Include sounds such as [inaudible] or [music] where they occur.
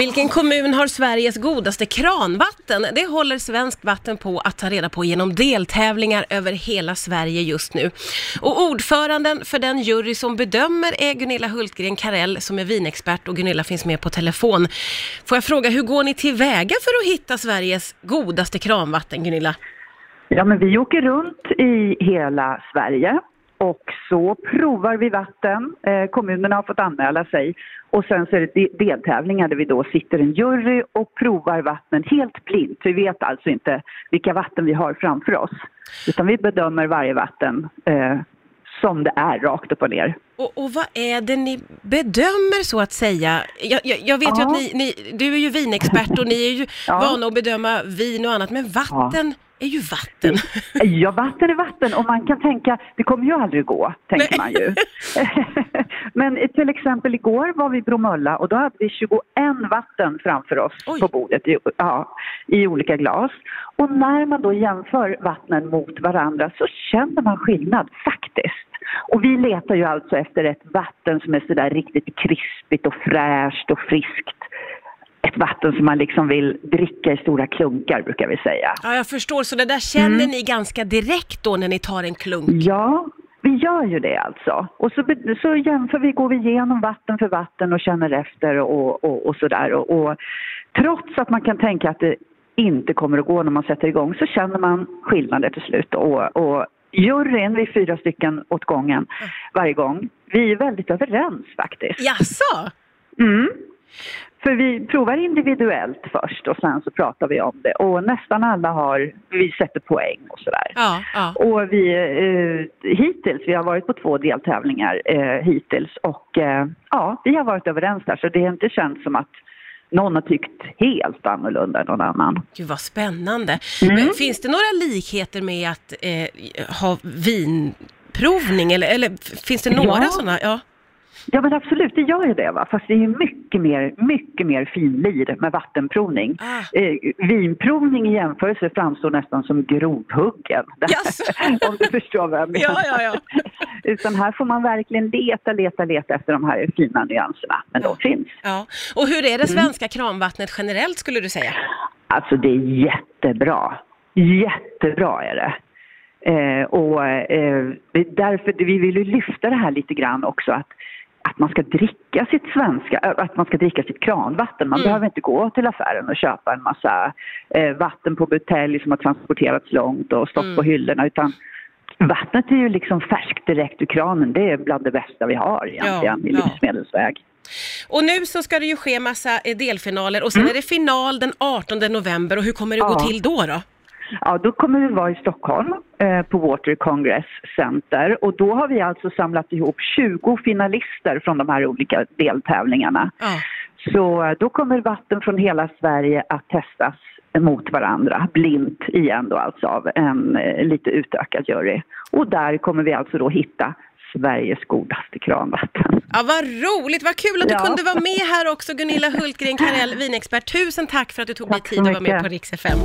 Vilken kommun har Sveriges godaste kranvatten? Det håller Svenskt Vatten på att ta reda på genom deltävlingar över hela Sverige just nu. Och ordföranden för den jury som bedömer är Gunilla Hultgren Karell som är vinexpert och Gunilla finns med på telefon. Får jag fråga, hur går ni tillväga för att hitta Sveriges godaste kranvatten, Gunilla? Ja, men vi åker runt i hela Sverige och så provar vi vatten. Eh, kommunerna har fått anmäla sig och sen så är det deltävlingar där vi då sitter en jury och provar vattnen helt blint. Vi vet alltså inte vilka vatten vi har framför oss utan vi bedömer varje vatten eh, som det är rakt upp och ner. Och, och vad är det ni bedömer så att säga? Jag, jag, jag vet ja. ju att ni, ni, du är ju vinexpert och ni är ju ja. vana att bedöma vin och annat, men vatten ja är ju vatten. [laughs] Ja, vatten är vatten och man kan tänka, det kommer ju aldrig gå, tänker Nej. man ju. [laughs] Men till exempel igår var vi i Bromölla och då hade vi 21 vatten framför oss Oj. på bordet i, ja, i olika glas. Och när man då jämför vattnen mot varandra så känner man skillnad faktiskt. Och vi letar ju alltså efter ett vatten som är sådär riktigt krispigt och fräscht och friskt ett vatten som man liksom vill dricka i stora klunkar brukar vi säga. Ja, jag förstår. Så det där känner mm. ni ganska direkt då när ni tar en klunk? Ja, vi gör ju det alltså. Och så, så jämför vi, går vi igenom vatten för vatten och känner efter och, och, och sådär. Och, och trots att man kan tänka att det inte kommer att gå när man sätter igång så känner man skillnader till slut. Och, och juryn, vi är fyra stycken åt gången varje gång, vi är väldigt överens faktiskt. Jaså? Mm. För vi provar individuellt först och sen så pratar vi om det. Och nästan alla har, vi sätter poäng och sådär. Ja, ja. Och vi, eh, hittills, vi har varit på två deltävlingar eh, hittills och eh, ja, vi har varit överens där så det har inte känts som att någon har tyckt helt annorlunda än någon annan. Gud vad spännande. Mm. Men finns det några likheter med att eh, ha vinprovning eller, eller finns det några ja. sådana? Ja. Ja men absolut, det gör ju det va. Fast det är mycket mer, mycket mer finlir med vattenprovning. Ah. Eh, vinprovning i jämförelse framstår nästan som grovhuggen. Yes. [laughs] Om du förstår vad jag menar. Ja, ja, ja. [laughs] Utan här får man verkligen leta, leta, leta efter de här fina nyanserna. Men ja. de finns. Ja. Och hur är det mm. svenska mm. kranvattnet generellt skulle du säga? Alltså det är jättebra. Jättebra är det. Eh, och eh, därför vi vill ju lyfta det här lite grann också att att man ska dricka sitt svenska, att man ska dricka sitt kranvatten. Man mm. behöver inte gå till affären och köpa en massa eh, vatten på butelj som har transporterats långt och stått mm. på hyllorna utan vattnet är ju liksom färskt direkt ur kranen. Det är bland det bästa vi har egentligen ja, i livsmedelsväg. Och nu så ska det ju ske massa eh, delfinaler och sen mm. är det final den 18 november och hur kommer det ja. gå till då då? Ja, då kommer vi vara i Stockholm eh, på Water Congress Center och då har vi alltså samlat ihop 20 finalister från de här olika deltävlingarna. Ja. Så eh, då kommer vatten från hela Sverige att testas mot varandra, blint igen då alltså av en eh, lite utökad jury. Och där kommer vi alltså då hitta Sveriges godaste kranvatten. Ja, vad roligt, vad kul att du ja. kunde vara med här också Gunilla Hultgren [laughs] Karell, vinexpert. Tusen tack för att du tog dig tid att vara med på Rix FM.